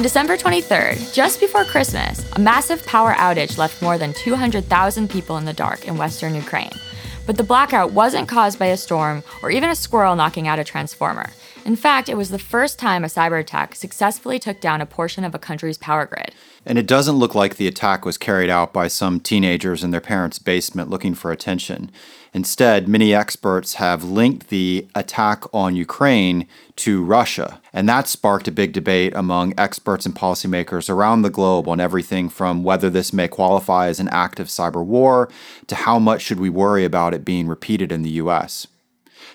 On December 23rd, just before Christmas, a massive power outage left more than 200,000 people in the dark in western Ukraine. But the blackout wasn't caused by a storm or even a squirrel knocking out a transformer. In fact, it was the first time a cyber attack successfully took down a portion of a country's power grid. And it doesn't look like the attack was carried out by some teenagers in their parents' basement looking for attention. Instead, many experts have linked the attack on Ukraine to Russia. And that sparked a big debate among experts and policymakers around the globe on everything from whether this may qualify as an act of cyber war to how much should we worry about it being repeated in the US.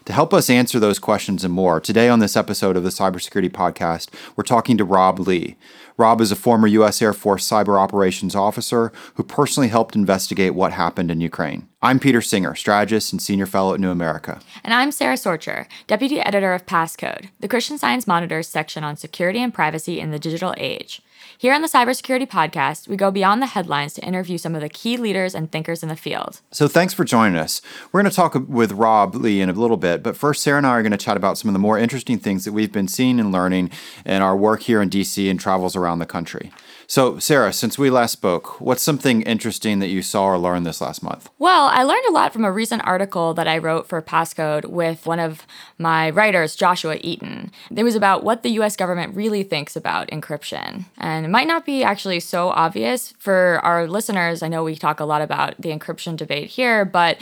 To help us answer those questions and more, today on this episode of the Cybersecurity Podcast, we're talking to Rob Lee. Rob is a former U.S. Air Force cyber operations officer who personally helped investigate what happened in Ukraine. I'm Peter Singer, strategist and senior fellow at New America. And I'm Sara Sorcher, deputy editor of Passcode, the Christian Science Monitor's section on security and privacy in the digital age. Here on the Cybersecurity Podcast, we go beyond the headlines to interview some of the key leaders and thinkers in the field. So thanks for joining us. We're going to talk with Rob Lee in a little bit, but first, Sara and I are going to chat about some of the more interesting things that we've been seeing and learning in our work here in DC and travels around the country. So, Sara, since we last spoke, what's something interesting that you saw or learned this last month? Well, I learned a lot from a recent article that I wrote for Passcode with one of my writers, Joshua Eaton. It was about what the US government really thinks about encryption. And it might not be actually so obvious for our listeners. I know we talk a lot about the encryption debate here, but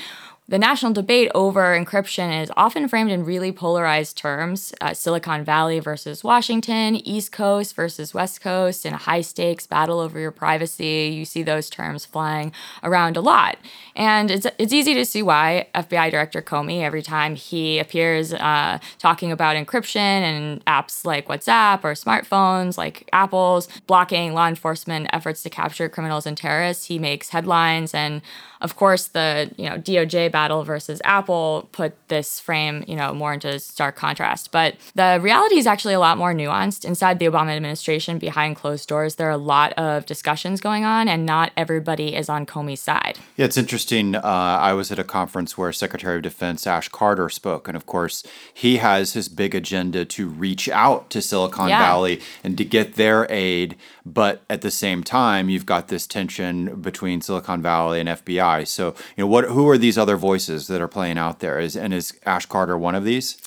the national debate over encryption is often framed in really polarized terms uh, Silicon Valley versus Washington, East Coast versus West Coast, in a high stakes battle over your privacy. You see those terms flying around a lot. And it's, it's easy to see why FBI Director Comey, every time he appears uh, talking about encryption and apps like WhatsApp or smartphones like Apple's blocking law enforcement efforts to capture criminals and terrorists, he makes headlines and of course, the you know DOJ battle versus Apple put this frame you know more into stark contrast. But the reality is actually a lot more nuanced. Inside the Obama administration, behind closed doors, there are a lot of discussions going on, and not everybody is on Comey's side. Yeah, it's interesting. Uh, I was at a conference where Secretary of Defense Ash Carter spoke, and of course, he has his big agenda to reach out to Silicon yeah. Valley and to get their aid. But at the same time, you've got this tension between Silicon Valley and FBI so, you know, what who are these other voices that are playing out there? Is and is Ash Carter one of these?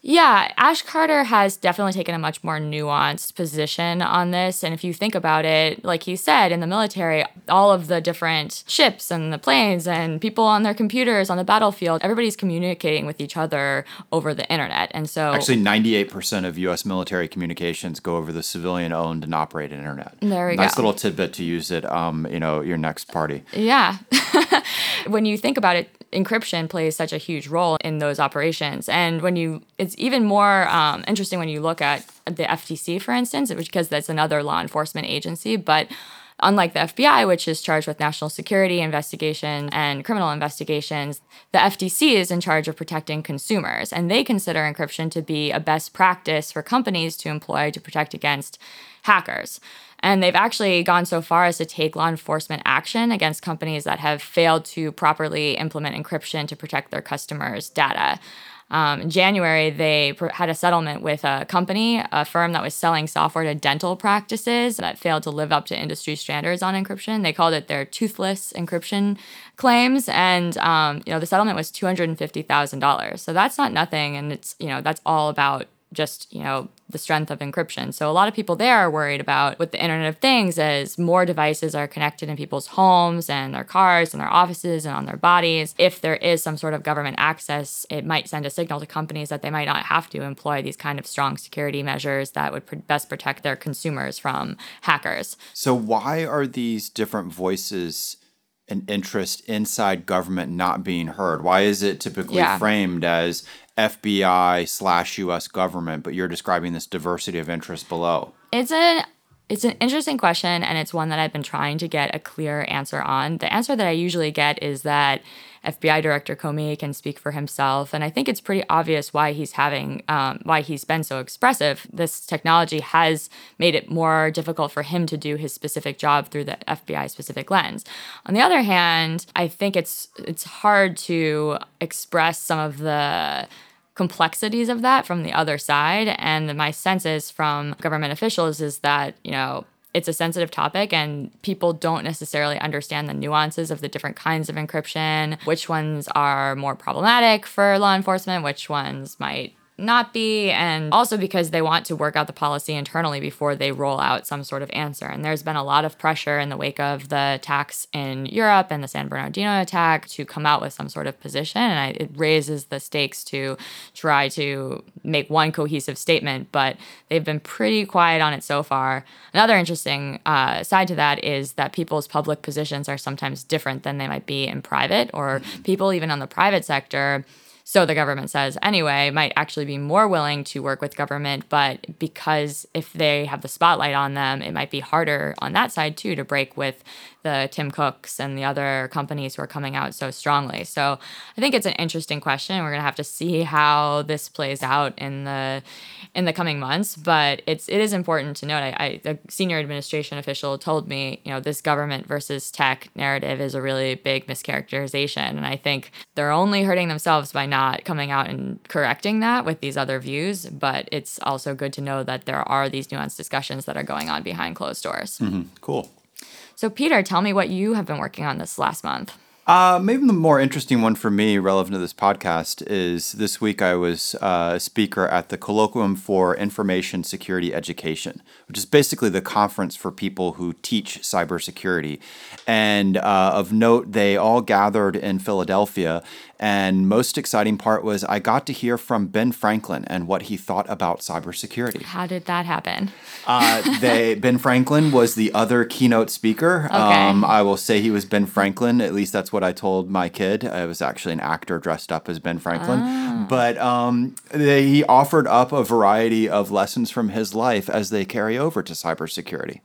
Yeah, Ash Carter has definitely taken a much more nuanced position on this. And if you think about it, like he said, in the military, all of the different ships and the planes and people on their computers on the battlefield, everybody's communicating with each other over the internet. And so actually 98% of US military communications go over the civilian owned and operated internet. There we nice go. Nice little tidbit to use it um, you know, your next party. Yeah. when you think about it, encryption plays such a huge role in those operations. And when you, it's even more um, interesting when you look at the FTC, for instance, because that's another law enforcement agency. But unlike the FBI, which is charged with national security investigation and criminal investigations, the FTC is in charge of protecting consumers. And they consider encryption to be a best practice for companies to employ to protect against hackers. And they've actually gone so far as to take law enforcement action against companies that have failed to properly implement encryption to protect their customers' data. Um, in January, they pr- had a settlement with a company, a firm that was selling software to dental practices that failed to live up to industry standards on encryption. They called it their toothless encryption claims, and um, you know the settlement was two hundred and fifty thousand dollars. So that's not nothing, and it's you know that's all about just you know the strength of encryption so a lot of people there are worried about with the internet of things as more devices are connected in people's homes and their cars and their offices and on their bodies if there is some sort of government access it might send a signal to companies that they might not have to employ these kind of strong security measures that would pr- best protect their consumers from hackers so why are these different voices and interest inside government not being heard? Why is it typically yeah. framed as FBI slash U.S. government, but you're describing this diversity of interest below? It's an it's an interesting question, and it's one that I've been trying to get a clear answer on. The answer that I usually get is that FBI Director Comey can speak for himself, and I think it's pretty obvious why he's having um, why he's been so expressive. This technology has made it more difficult for him to do his specific job through the FBI specific lens. On the other hand, I think it's it's hard to express some of the complexities of that from the other side. And my sense is from government officials is that, you know, it's a sensitive topic and people don't necessarily understand the nuances of the different kinds of encryption, which ones are more problematic for law enforcement, which ones might not be, and also because they want to work out the policy internally before they roll out some sort of answer. And there's been a lot of pressure in the wake of the attacks in Europe and the San Bernardino attack to come out with some sort of position. And I, it raises the stakes to try to make one cohesive statement, but they've been pretty quiet on it so far. Another interesting uh, side to that is that people's public positions are sometimes different than they might be in private, or people even on the private sector so the government says anyway, might actually be more willing to work with government, but because if they have the spotlight on them, it might be harder on that side too to break with the Tim Cooks and the other companies who are coming out so strongly. So I think it's an interesting question. We're gonna have to see how this plays out in the in the coming months. But it's it is important to note. I, I senior administration official told me, you know, this government versus tech narrative is a really big mischaracterization, and I think they're only hurting themselves by not coming out and correcting that with these other views. But it's also good to know that there are these nuanced discussions that are going on behind closed doors. Mm-hmm. Cool. So, Peter, tell me what you have been working on this last month. Uh, maybe the more interesting one for me, relevant to this podcast, is this week I was uh, a speaker at the Colloquium for Information Security Education, which is basically the conference for people who teach cybersecurity. And uh, of note, they all gathered in Philadelphia and most exciting part was I got to hear from Ben Franklin and what he thought about cybersecurity. How did that happen? uh, they Ben Franklin was the other keynote speaker. Okay. Um, I will say he was Ben Franklin. At least that's what I told my kid. I was actually an actor dressed up as Ben Franklin. Oh. But um, they, he offered up a variety of lessons from his life as they carry over to cybersecurity.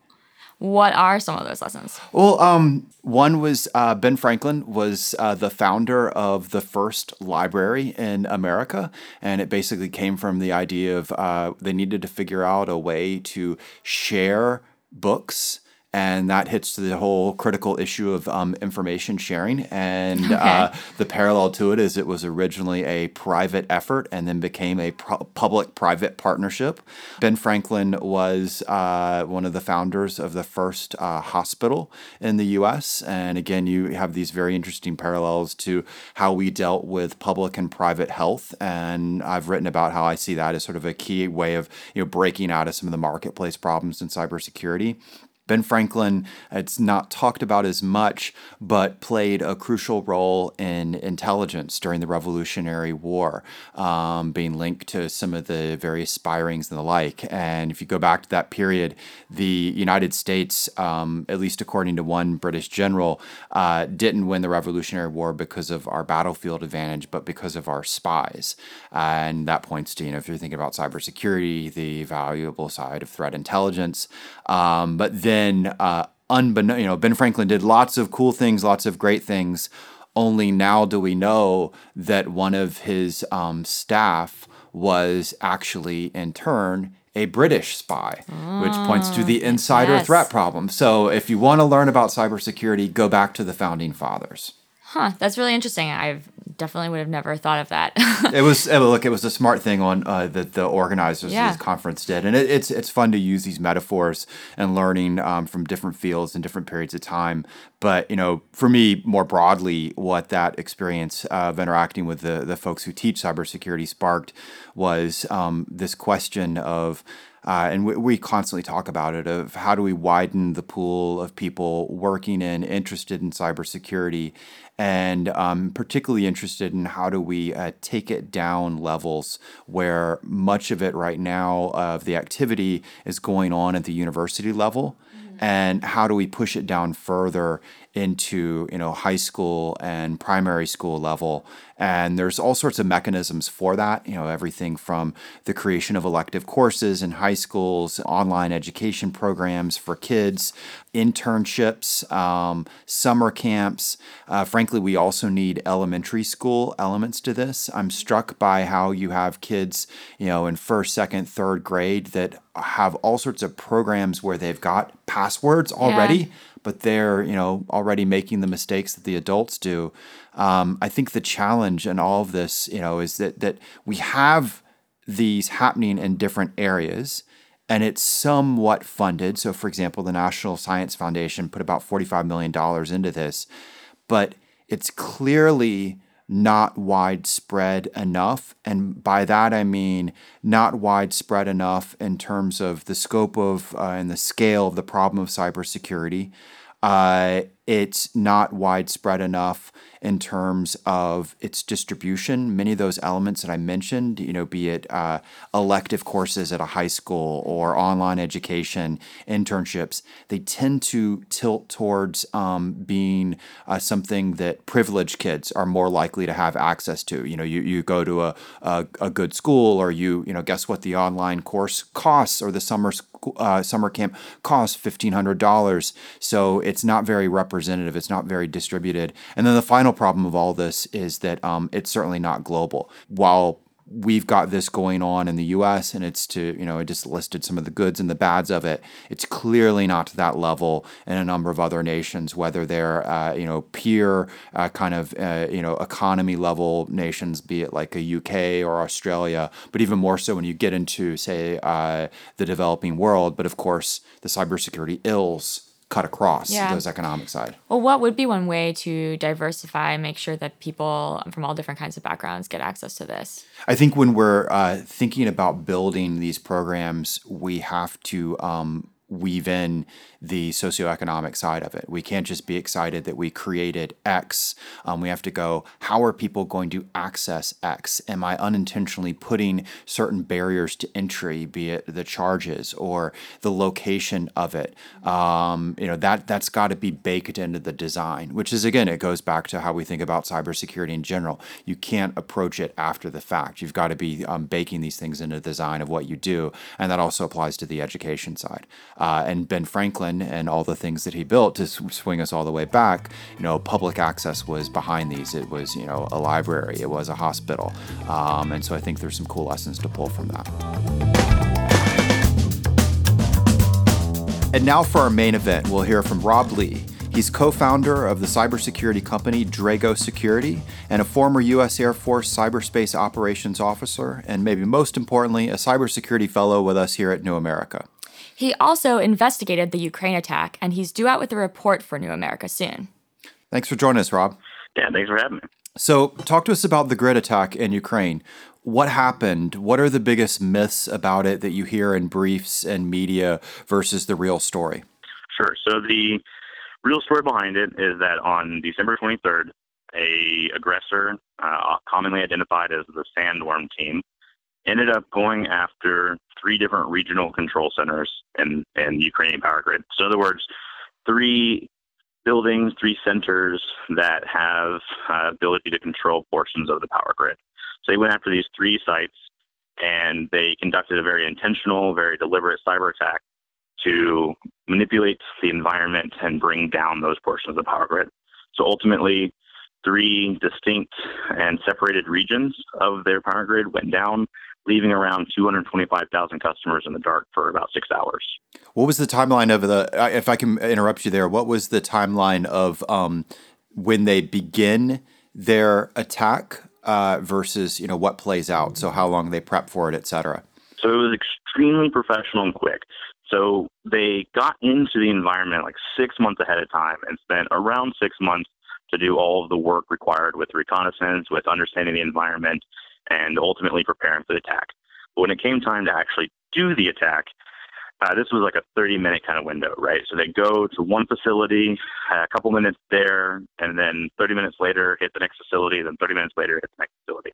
What are some of those lessons? Well, um, one was uh, Ben Franklin was uh, the founder of the first library in America, and it basically came from the idea of uh, they needed to figure out a way to share books and that hits the whole critical issue of um, information sharing. And okay. uh, the parallel to it is it was originally a private effort and then became a pro- public private partnership. Ben Franklin was uh, one of the founders of the first uh, hospital in the US. And again, you have these very interesting parallels to how we dealt with public and private health. And I've written about how I see that as sort of a key way of you know breaking out of some of the marketplace problems in cybersecurity. Ben Franklin, it's not talked about as much, but played a crucial role in intelligence during the Revolutionary War, um, being linked to some of the various spirings and the like. And if you go back to that period, the United States, um, at least according to one British general, uh, didn't win the Revolutionary War because of our battlefield advantage, but because of our spies. and that points to, you know, if you're thinking about cybersecurity, the valuable side of threat intelligence. Um, but then then uh, unbeknown, you know, Ben Franklin did lots of cool things, lots of great things. Only now do we know that one of his um, staff was actually, in turn, a British spy, which points to the ah, insider yes. threat problem. So, if you want to learn about cybersecurity, go back to the founding fathers. Huh, that's really interesting. I've definitely would have never thought of that. it was look, it was a smart thing on uh, that the organizers yeah. of this conference did, and it, it's it's fun to use these metaphors and learning um, from different fields and different periods of time. But you know, for me, more broadly, what that experience of interacting with the the folks who teach cybersecurity sparked was um, this question of. Uh, and we, we, constantly talk about it of how do we widen the pool of people working in interested in cybersecurity and I'm particularly interested in how do we uh, take it down levels where much of it right now of the activity is going on at the university level mm-hmm. and how do we push it down further into you know high school and primary school level and there's all sorts of mechanisms for that you know everything from the creation of elective courses in high schools online education programs for kids internships um, summer camps. Uh, frankly we also need elementary school elements to this. I'm struck by how you have kids you know in first second third grade that have all sorts of programs where they've got passwords already yeah but they're you know already making the mistakes that the adults do. Um, I think the challenge in all of this, you know, is that that we have these happening in different areas and it's somewhat funded. So, for example, the National Science Foundation put about $45 million into this, but it's clearly not widespread enough. And by that, I mean not widespread enough in terms of the scope of uh, and the scale of the problem of cybersecurity. Uh, it's not widespread enough in terms of its distribution. Many of those elements that I mentioned, you know, be it uh, elective courses at a high school or online education, internships, they tend to tilt towards um, being uh, something that privileged kids are more likely to have access to. You know, you, you go to a, a, a good school or you, you know, guess what the online course costs or the summer uh, summer camp costs $1,500. So it's not very representative. It's not very distributed. And then the final problem of all this is that um, it's certainly not global. While we've got this going on in the US and it's to, you know, I just listed some of the goods and the bads of it. It's clearly not to that level in a number of other nations, whether they're, uh, you know, peer uh, kind of, uh, you know, economy level nations, be it like a UK or Australia, but even more so when you get into, say, uh, the developing world. But of course, the cybersecurity ills cut across yeah. those economic side. Well, what would be one way to diversify and make sure that people from all different kinds of backgrounds get access to this? I think when we're uh, thinking about building these programs, we have to um, weave in the socioeconomic side of it. We can't just be excited that we created X. Um, we have to go, how are people going to access X? Am I unintentionally putting certain barriers to entry, be it the charges or the location of it? Um, you know, that, that's got to be baked into the design, which is, again, it goes back to how we think about cybersecurity in general. You can't approach it after the fact. You've got to be um, baking these things into the design of what you do. And that also applies to the education side. Uh, and Ben Franklin and all the things that he built to swing us all the way back, you know, public access was behind these. It was, you know, a library, it was a hospital. Um, and so I think there's some cool lessons to pull from that. And now for our main event, we'll hear from Rob Lee. He's co founder of the cybersecurity company Dragos Security and a former U.S. Air Force cyberspace operations officer, and maybe most importantly, a cybersecurity fellow with us here at New America. He also investigated the Ukraine attack, and he's due out with a report for New America soon. Thanks for joining us, Rob. Yeah, thanks for having me. So, talk to us about the grid attack in Ukraine. What happened? What are the biggest myths about it that you hear in briefs and media versus the real story? Sure. So, the real story behind it is that on December 23rd, a aggressor, uh, commonly identified as the Sandworm team, ended up going after three different regional control centers and the Ukrainian power grid. So, in other words, three buildings, three centers that have uh, ability to control portions of the power grid. So they went after these three sites and they conducted a very intentional, very deliberate cyber attack to manipulate the environment and bring down those portions of the power grid. So ultimately, three distinct and separated regions of their power grid went down leaving around 225,000 customers in the dark for about six hours. What was the timeline of the, if I can interrupt you there, what was the timeline of um, when they begin their attack uh, versus, you know, what plays out? So how long they prep for it, et cetera? So it was extremely professional and quick. So they got into the environment like six months ahead of time and spent around six months to do all of the work required with reconnaissance, with understanding the environment, and ultimately preparing for the attack. But when it came time to actually do the attack, uh, this was like a 30 minute kind of window, right? So they go to one facility, a couple minutes there, and then 30 minutes later hit the next facility, then 30 minutes later hit the next facility.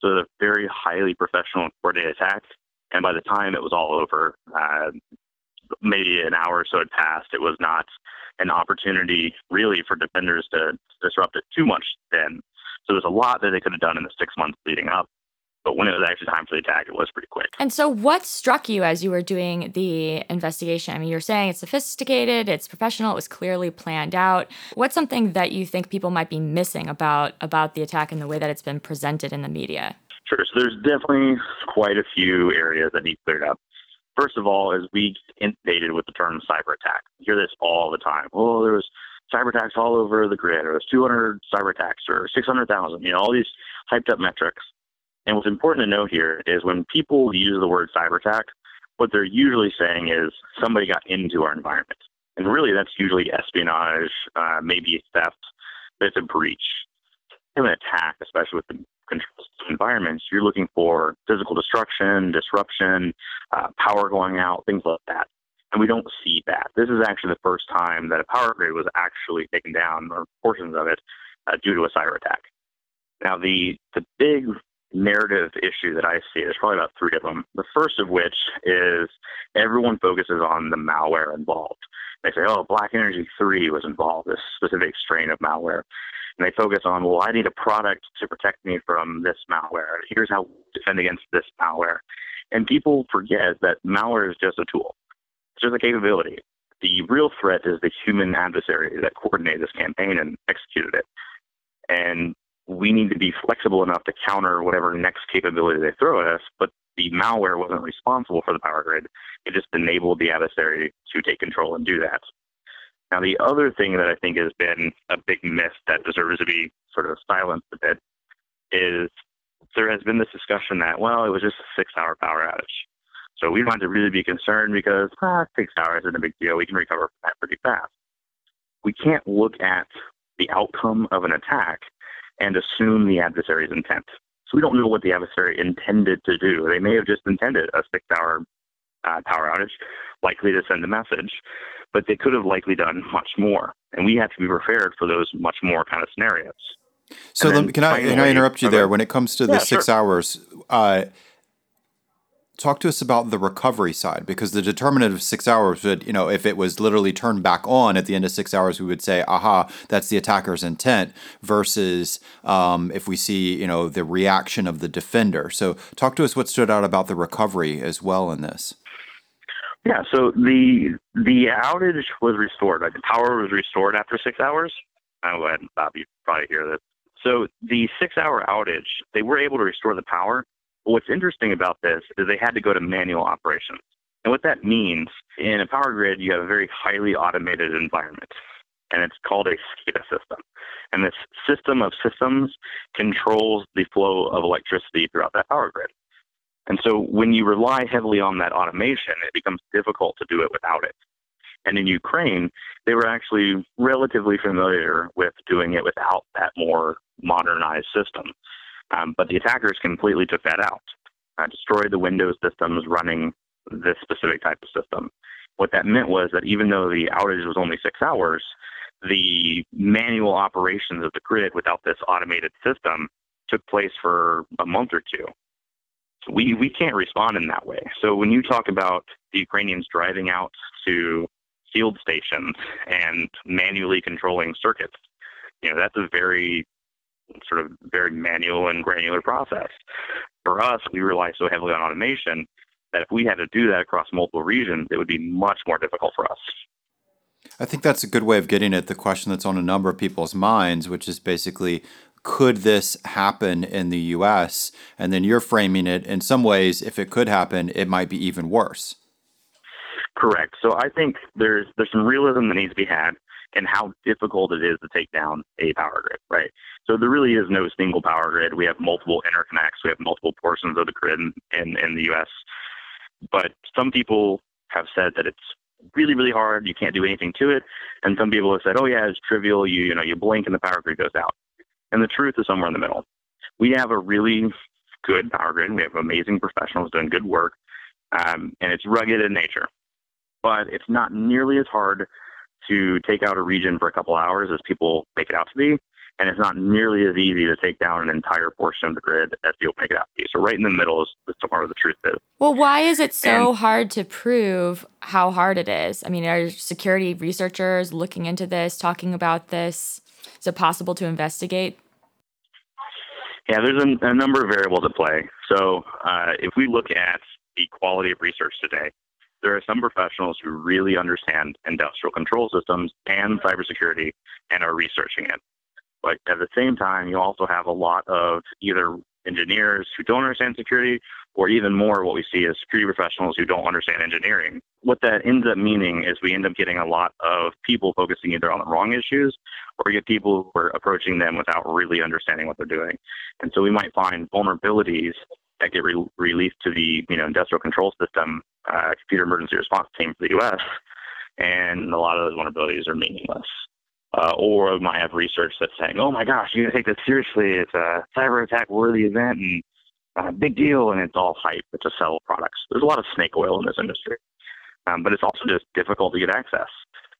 So a very highly professional and coordinated attack. And by the time it was all over, uh, maybe an hour or so had passed. It was not an opportunity really for defenders to disrupt it too much then. So there's a lot that they could have done in the six months leading up. But when it was actually time for the attack, it was pretty quick. And so, what struck you as you were doing the investigation? I mean, you're saying it's sophisticated, it's professional, it was clearly planned out. What's something that you think people might be missing about about the attack and the way that it's been presented in the media? Sure. So there's definitely quite a few areas that need cleared up. First of all, is we inundated with the term cyber attack. You hear this all the time. Oh, there was cyber attacks all over the grid, or there's 200 cyber attacks, or 600,000. You know, all these hyped up metrics. And what's important to note here is when people use the word cyber attack, what they're usually saying is somebody got into our environment. And really, that's usually espionage, uh, maybe theft, but it's a breach. In an attack, especially with the control environments, you're looking for physical destruction, disruption, uh, power going out, things like that. And we don't see that. This is actually the first time that a power grid was actually taken down, or portions of it, uh, due to a cyber attack. Now, the, the big narrative issue that I see, there's probably about three of them. The first of which is everyone focuses on the malware involved. They say, oh, Black Energy 3 was involved, this specific strain of malware. And they focus on, well, I need a product to protect me from this malware. Here's how to defend against this malware. And people forget that malware is just a tool, just a capability. The real threat is the human adversary that coordinated this campaign and executed it. And we need to be flexible enough to counter whatever next capability they throw at us, but the malware wasn't responsible for the power grid. It just enabled the adversary to take control and do that. Now, the other thing that I think has been a big myth that deserves to be sort of silenced a bit is there has been this discussion that, well, it was just a six hour power outage. So we don't have to really be concerned because ah, six hours isn't a big deal. We can recover from that pretty fast. We can't look at the outcome of an attack and assume the adversary's intent. So we don't know what the adversary intended to do. They may have just intended a six hour uh, power outage, likely to send a message, but they could have likely done much more. And we have to be prepared for those much more kind of scenarios. So me, can I can I interrupt you there? When it comes to the yeah, six sure. hours, uh, talk to us about the recovery side because the determinant of six hours would, you know, if it was literally turned back on at the end of six hours, we would say, aha, that's the attacker's intent versus um, if we see, you know, the reaction of the defender. So talk to us what stood out about the recovery as well in this. Yeah, so the the outage was restored. Like the power was restored after six hours. I'll go ahead and Bob, you probably hear this. So the six hour outage, they were able to restore the power, What's interesting about this is they had to go to manual operations. And what that means in a power grid, you have a very highly automated environment, and it's called a SCADA system. And this system of systems controls the flow of electricity throughout that power grid. And so when you rely heavily on that automation, it becomes difficult to do it without it. And in Ukraine, they were actually relatively familiar with doing it without that more modernized system. Um, but the attackers completely took that out, uh, destroyed the Windows systems running this specific type of system. What that meant was that even though the outage was only six hours, the manual operations of the grid without this automated system took place for a month or two. We, we can't respond in that way. So when you talk about the Ukrainians driving out to field stations and manually controlling circuits, you know, that's a very sort of very manual and granular process. For us, we rely so heavily on automation that if we had to do that across multiple regions, it would be much more difficult for us. I think that's a good way of getting at the question that's on a number of people's minds, which is basically could this happen in the US? And then you're framing it in some ways, if it could happen, it might be even worse. Correct. So I think there's there's some realism that needs to be had and how difficult it is to take down a power grid, right? So there really is no single power grid. We have multiple interconnects. We have multiple portions of the grid in, in, in the U.S. But some people have said that it's really, really hard. You can't do anything to it. And some people have said, oh, yeah, it's trivial. You, you know, you blink and the power grid goes out. And the truth is somewhere in the middle. We have a really good power grid. We have amazing professionals doing good work. Um, and it's rugged in nature. But it's not nearly as hard to take out a region for a couple hours as people make it out to be. And it's not nearly as easy to take down an entire portion of the grid as people make it out to be. So right in the middle is somewhere where the truth is. Well, why is it so and, hard to prove how hard it is? I mean, are security researchers looking into this, talking about this? Is it possible to investigate? Yeah, there's a, a number of variables at play. So uh, if we look at the quality of research today, there are some professionals who really understand industrial control systems and cybersecurity and are researching it. But at the same time, you also have a lot of either engineers who don't understand security, or even more, what we see is security professionals who don't understand engineering. What that ends up meaning is we end up getting a lot of people focusing either on the wrong issues or we get people who are approaching them without really understanding what they're doing. And so we might find vulnerabilities that get re- released to the you know industrial control system, uh, computer emergency response team for the U.S. And a lot of those vulnerabilities are meaningless. Uh, or might have research that's saying, "Oh my gosh, you got to take this seriously. It's a cyber attack worthy event and a uh, big deal," and it's all hype to sell products. There's a lot of snake oil in this industry, um, but it's also just difficult to get access.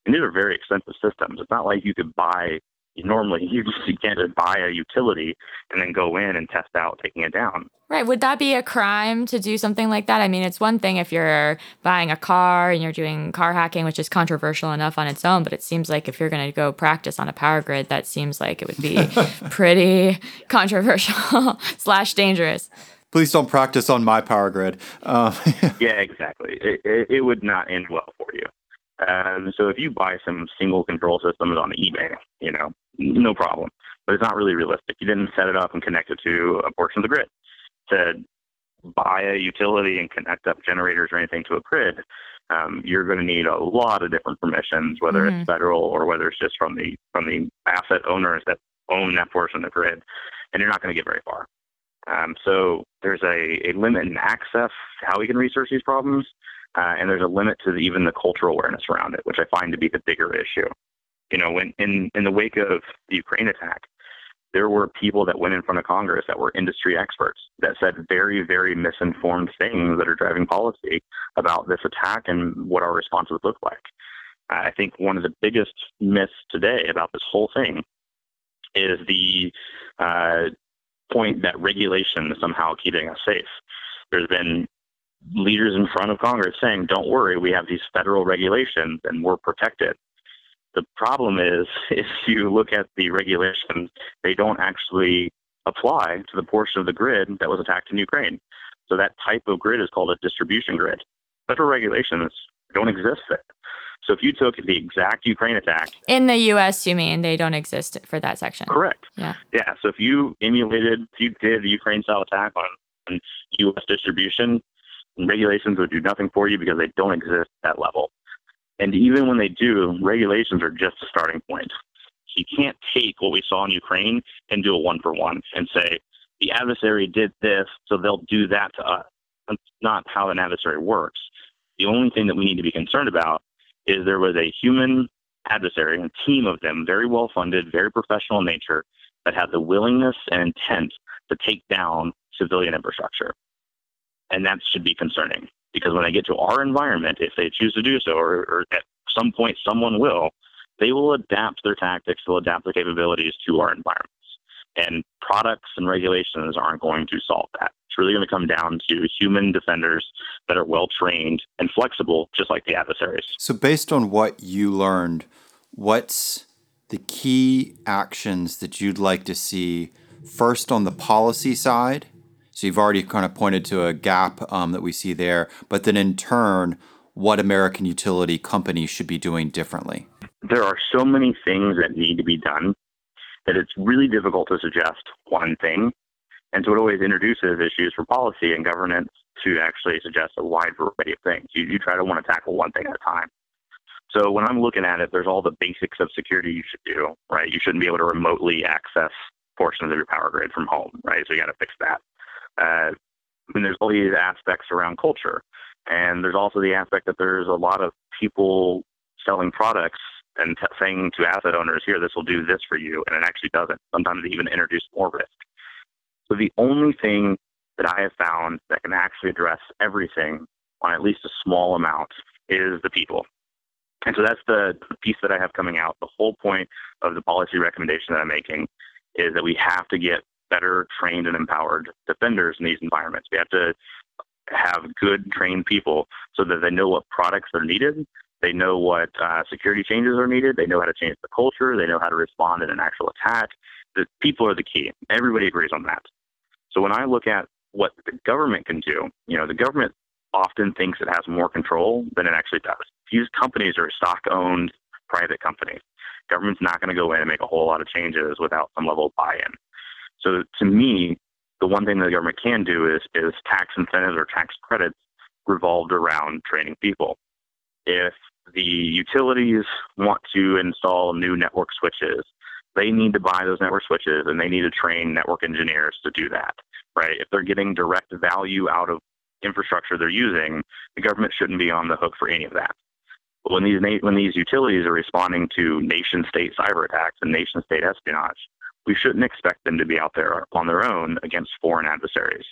And these are very expensive systems. It's not like you could buy normally you just you can't just buy a utility and then go in and test out taking it down. Right. Would that be a crime to do something like that? I mean, it's one thing if you're buying a car and you're doing car hacking, which is controversial enough on its own, but it seems like if you're going to go practice on a power grid, that seems like it would be pretty controversial slash dangerous. Please don't practice on my power grid. Um, yeah, exactly. It, it, it would not end well for you. Um, so if you buy some single control systems on eBay, you know, no problem. But it's not really realistic. You didn't set it up and connect it to a portion of the grid. To buy a utility and connect up generators or anything to a grid, um, you're going to need a lot of different permissions, whether mm-hmm. it's federal or whether it's just from the from the asset owners that own that portion of the grid, and you're not going to get very far. Um, so there's a, a limit in access how we can research these problems, uh, and there's a limit to the, even the cultural awareness around it, which I find to be the bigger issue. You know, when in in the wake of the Ukraine attack, there were people that went in front of Congress that were industry experts that said very, very misinformed things that are driving policy about this attack and what our response would look like. I think one of the biggest myths today about this whole thing is the uh, point that regulation is somehow keeping us safe. There's been leaders in front of Congress saying, don't worry, we have these federal regulations and we're protected. The problem is, if you look at the regulations, they don't actually apply to the portion of the grid that was attacked in Ukraine. So that type of grid is called a distribution grid. Federal regulations don't exist there. So if you took the exact Ukraine attack in the U.S., you mean they don't exist for that section? Correct. Yeah. Yeah. So if you emulated, if you did the Ukraine style attack on, on U.S. distribution, regulations would do nothing for you because they don't exist at that level. And even when they do, regulations are just a starting point. You can't take what we saw in Ukraine and do a one for one and say, the adversary did this, so they'll do that to us. That's not how an adversary works. The only thing that we need to be concerned about is there was a human adversary, a team of them, very well funded, very professional in nature, that had the willingness and intent to take down civilian infrastructure. And that should be concerning because when they get to our environment, if they choose to do so, or, or at some point someone will, they will adapt their tactics, they'll adapt their capabilities to our environments. And products and regulations aren't going to solve that. It's really going to come down to human defenders that are well trained and flexible, just like the adversaries. So, based on what you learned, what's the key actions that you'd like to see first on the policy side so you've already kind of pointed to a gap um, that we see there, but then in turn, what American utility companies should be doing differently? There are so many things that need to be done that it's really difficult to suggest one thing. And so it always introduces issues for policy and governance to actually suggest a wide variety of things. You, you try to want to tackle one thing at a time. So when I'm looking at it, there's all the basics of security you should do, right? You shouldn't be able to remotely access portions of your power grid from home, right? So you got to fix that. Uh, and there's all these aspects around culture. And there's also the aspect that there's a lot of people selling products and t- saying to asset owners, here, this will do this for you. And it actually doesn't. Sometimes they even introduce more risk. So the only thing that I have found that can actually address everything on at least a small amount is the people. And so that's the piece that I have coming out. The whole point of the policy recommendation that I'm making is that we have to get better trained and empowered defenders in these environments. We have to have good trained people so that they know what products are needed, they know what uh, security changes are needed, they know how to change the culture, they know how to respond in an actual attack. The people are the key. Everybody agrees on that. So when I look at what the government can do, you know, the government often thinks it has more control than it actually does. These companies are stock owned private companies. Government's not going to go in and make a whole lot of changes without some level of buy in. So to me, the one thing the government can do is is tax incentives or tax credits revolved around training people. If the utilities want to install new network switches, they need to buy those network switches and they need to train network engineers to do that, right? If they're getting direct value out of infrastructure they're using, the government shouldn't be on the hook for any of that. But when these when these utilities are responding to nation state cyber attacks and nation state espionage, we shouldn't expect them to be out there on their own against foreign adversaries.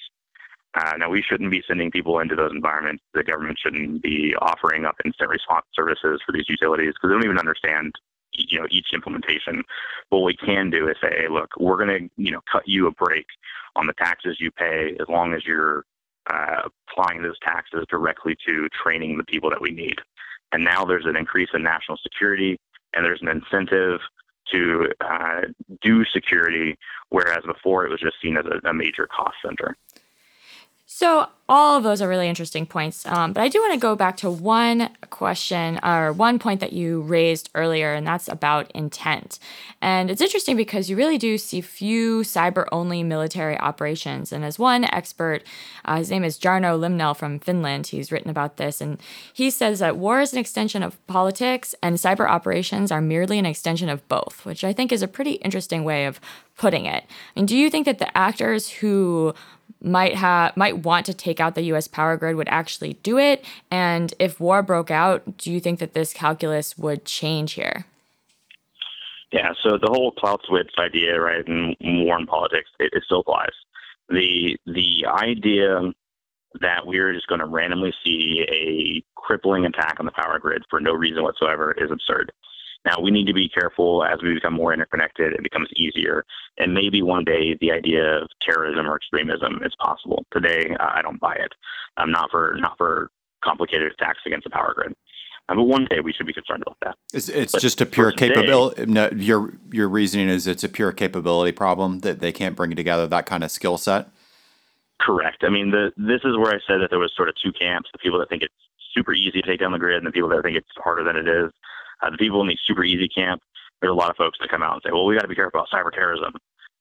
Uh, now, we shouldn't be sending people into those environments. The government shouldn't be offering up instant response services for these utilities because they don't even understand, you know, each implementation. What we can do is say, hey, look, we're going to, you know, cut you a break on the taxes you pay as long as you're uh, applying those taxes directly to training the people that we need. And now there's an increase in national security, and there's an incentive to uh, do security, whereas before it was just seen as a, a major cost center. So all of those are really interesting points. Um, but I do want to go back to one question or one point that you raised earlier, and that's about intent. And it's interesting because you really do see few cyber only military operations. And as one expert, uh, his name is Jarno Limnell from Finland, he's written about this. And he says that war is an extension of politics and cyber operations are merely an extension of both, which I think is a pretty interesting way of putting it. And do you think that the actors who might have might want to take out the US power grid would actually do it? And if war broke out, do you think that this calculus would change here? Yeah, so the whole Clausewitz idea, right, and war and politics, it, it still applies. The the idea that we're just going to randomly see a crippling attack on the power grid for no reason whatsoever is absurd. Now, we need to be careful as we become more interconnected, it becomes easier. And maybe one day the idea of terrorism or extremism is possible. Today, I don't buy it. Um, not for not for complicated attacks against the power grid. Um, but one day we should be concerned about that. It's, it's just a pure capability. No, your your reasoning is it's a pure capability problem that they can't bring together that kind of skill set. Correct. I mean, the this is where I said that there was sort of two camps: the people that think it's super easy to take down the grid, and the people that think it's harder than it is. Uh, the people in the super easy camp, there's a lot of folks that come out and say, well, we got to be careful about cyber terrorism.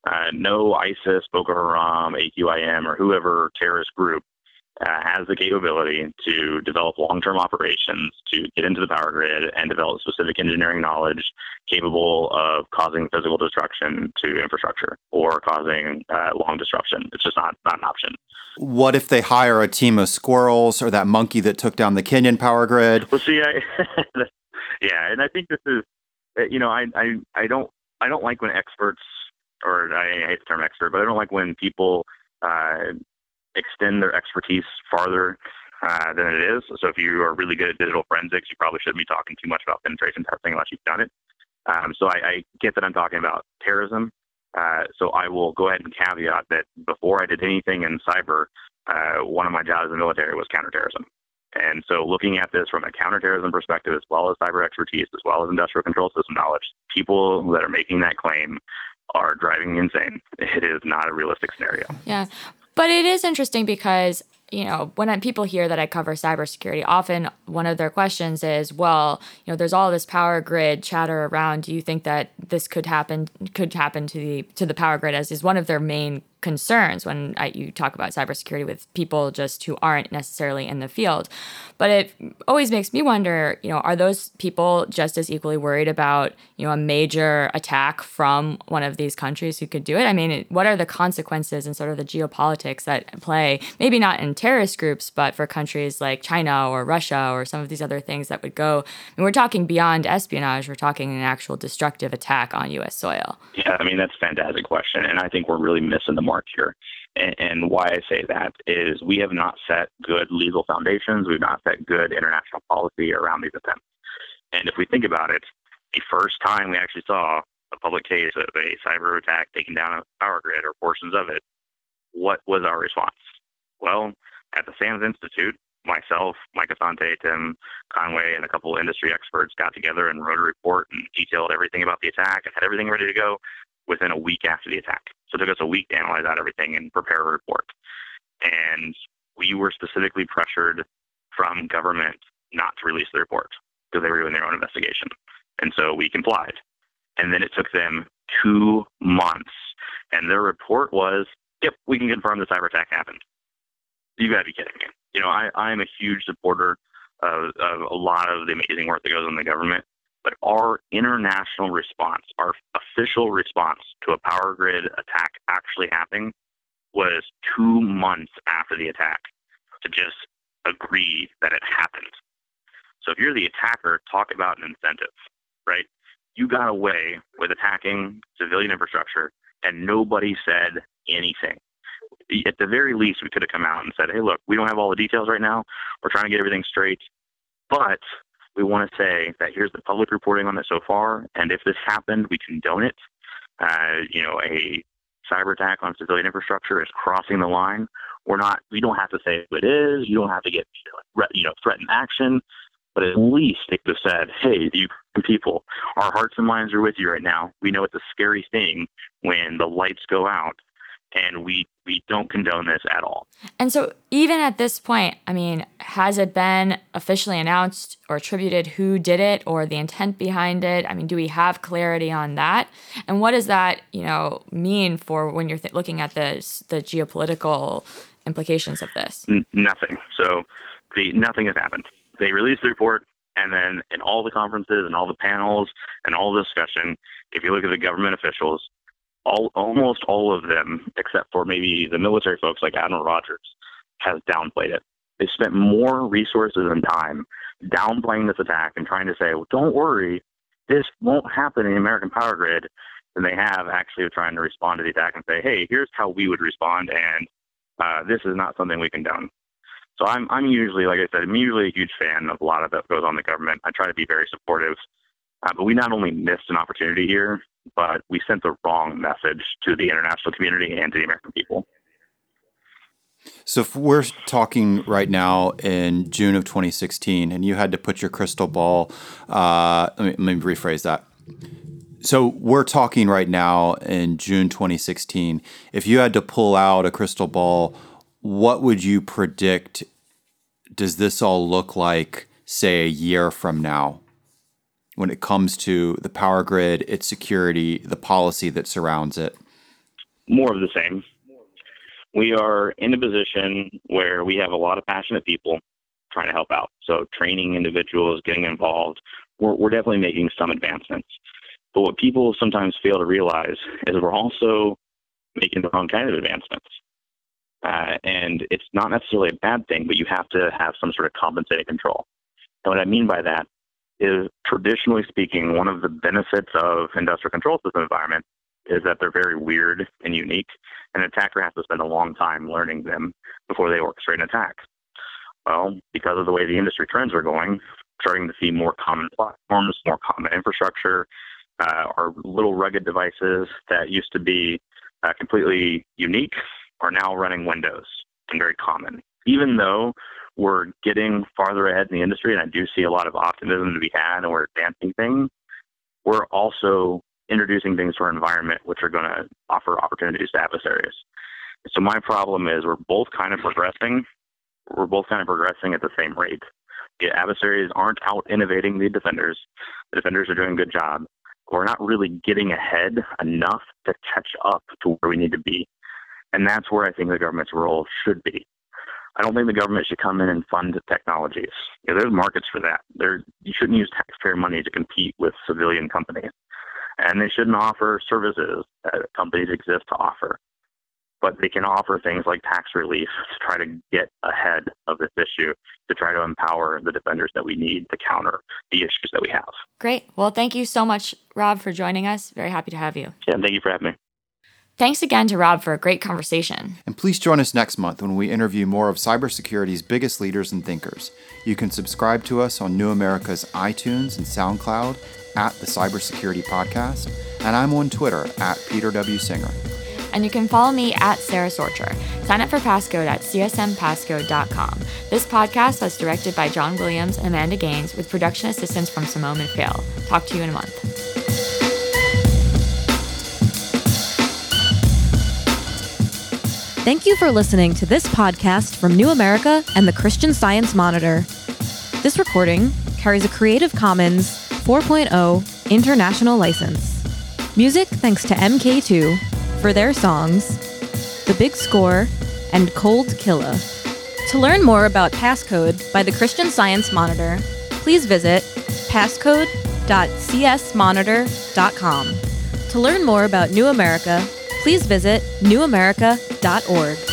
Uh, no ISIS, Boko Haram, AQIM, or whoever terrorist group uh, has the capability to develop long-term operations to get into the power grid and develop specific engineering knowledge capable of causing physical destruction to infrastructure or causing uh, long disruption. It's just not not an option. What if they hire a team of squirrels or that monkey that took down the Kenyan power grid? Well, see, I, yeah, and I think this is, uh, you know, I I I don't I don't like when experts or I hate the term expert, but I don't like when people uh, extend their expertise farther uh, than it is. So if you are really good at digital forensics, you probably shouldn't be talking too much about penetration testing unless you've done it. Um, so I, I, get that I'm talking about terrorism. Uh, so I will go ahead and caveat that before I did anything in cyber, uh, one of my jobs in the military was counterterrorism. And so, looking at this from a counterterrorism perspective, as well as cyber expertise, as well as industrial control system knowledge, people that are making that claim are driving me insane. It is not a realistic scenario. Yeah. But it is interesting because you know, when people hear that I cover cybersecurity, often one of their questions is, well, you know, there's all this power grid chatter around. Do you think that this could happen could happen to the to the power grid as is one of their main concerns when I, you talk about cybersecurity with people just who aren't necessarily in the field. But it always makes me wonder, you know, are those people just as equally worried about, you know, a major attack from one of these countries who could do it? I mean, what are the consequences and sort of the geopolitics that play, maybe not in terrorist groups, but for countries like China or Russia or some of these other things that would go, mean, we're talking beyond espionage, we're talking an actual destructive attack on U.S. soil. Yeah, I mean, that's a fantastic question. And I think we're really missing the mark here. And, and why I say that is we have not set good legal foundations. We've not set good international policy around these attempts. And if we think about it, the first time we actually saw a public case of a cyber attack taking down a power grid or portions of it, what was our response? Well, at the SANS Institute, myself, Mike Assante, Tim Conway, and a couple of industry experts got together and wrote a report and detailed everything about the attack and had everything ready to go within a week after the attack. So it took us a week to analyze out everything and prepare a report. And we were specifically pressured from government not to release the report because they were doing their own investigation. And so we complied. And then it took them two months. And their report was yep, we can confirm the cyber attack happened. You got to be kidding me. You know, I, I'm a huge supporter of, of a lot of the amazing work that goes on in the government, but our international response, our official response to a power grid attack actually happening was two months after the attack to just agree that it happened. So if you're the attacker, talk about an incentive, right? You got away with attacking civilian infrastructure and nobody said anything. At the very least, we could have come out and said, hey, look, we don't have all the details right now. We're trying to get everything straight. But we want to say that here's the public reporting on it so far. And if this happened, we condone it. Uh, you know, a cyber attack on civilian infrastructure is crossing the line. We're not, we don't have to say who it is. You don't have to get, you know, threaten action. But at least they could have said, hey, you people, our hearts and minds are with you right now. We know it's a scary thing when the lights go out and we we don't condone this at all. And so even at this point, I mean, has it been officially announced or attributed who did it or the intent behind it? I mean, do we have clarity on that? And what does that, you know, mean for when you're th- looking at the the geopolitical implications of this? N- nothing. So the nothing has happened. They released the report and then in all the conferences and all the panels and all the discussion, if you look at the government officials, all almost all of them, except for maybe the military folks like Admiral Rogers, has downplayed it. They spent more resources and time downplaying this attack and trying to say, well, don't worry, this won't happen in the American power grid than they have actually trying to respond to the attack and say, hey, here's how we would respond, and uh, this is not something we condone. So I'm I'm usually, like I said, I'm usually a huge fan of a lot of that goes on in the government. I try to be very supportive, uh, but we not only missed an opportunity here, but we sent the wrong message to the international community and to the American people. So if we're talking right now in June of 2016, and you had to put your crystal ball. Uh, let, me, let me rephrase that. So we're talking right now in June 2016. If you had to pull out a crystal ball, what would you predict? Does this all look like, say, a year from now? When it comes to the power grid, its security, the policy that surrounds it? More of the same. We are in a position where we have a lot of passionate people trying to help out. So, training individuals, getting involved, we're, we're definitely making some advancements. But what people sometimes fail to realize is we're also making the wrong kind of advancements. Uh, and it's not necessarily a bad thing, but you have to have some sort of compensating control. And what I mean by that is traditionally speaking, one of the benefits of industrial control system environments is that they're very weird and unique. And an attacker has to spend a long time learning them before they orchestrate an attack. Well, because of the way the industry trends are going, starting to see more common platforms, more common infrastructure, uh, our little rugged devices that used to be uh, completely unique are now running Windows and very common. Even though we're getting farther ahead in the industry, and I do see a lot of optimism to be had, and we're advancing things. We're also introducing things to our environment which are going to offer opportunities to adversaries. So my problem is we're both kind of progressing. We're both kind of progressing at the same rate. The adversaries aren't out innovating the defenders. The defenders are doing a good job. We're not really getting ahead enough to catch up to where we need to be. And that's where I think the government's role should be. I don't think the government should come in and fund technologies. Know, there's markets for that. There, you shouldn't use taxpayer money to compete with civilian companies, and they shouldn't offer services that companies exist to offer. But they can offer things like tax relief to try to get ahead of this issue, to try to empower the defenders that we need to counter the issues that we have. Great. Well, thank you so much, Rob, for joining us. Very happy to have you. Yeah, thank you for having me. Thanks again to Rob for a great conversation. And please join us next month when we interview more of cybersecurity's biggest leaders and thinkers. You can subscribe to us on New America's iTunes and SoundCloud at the Cybersecurity Podcast, and I'm on Twitter at Peter W. Singer. And you can follow me at Sara Sorcher. Sign up for Passcode at csmpasscode.com. This podcast was directed by John Williams and Amanda Gaines with production assistance from Simone McPhail. Talk to you in a month. Thank you for listening to this podcast from New America and the Christian Science Monitor. This recording carries a Creative Commons 4.0 international license. Music thanks to MK2 for their songs The Big Score, and Cold Killa. To learn more about Passcode by the Christian Science Monitor, please visit passcode.csmonitor.com. To learn more about New America, please visit newamerica.org.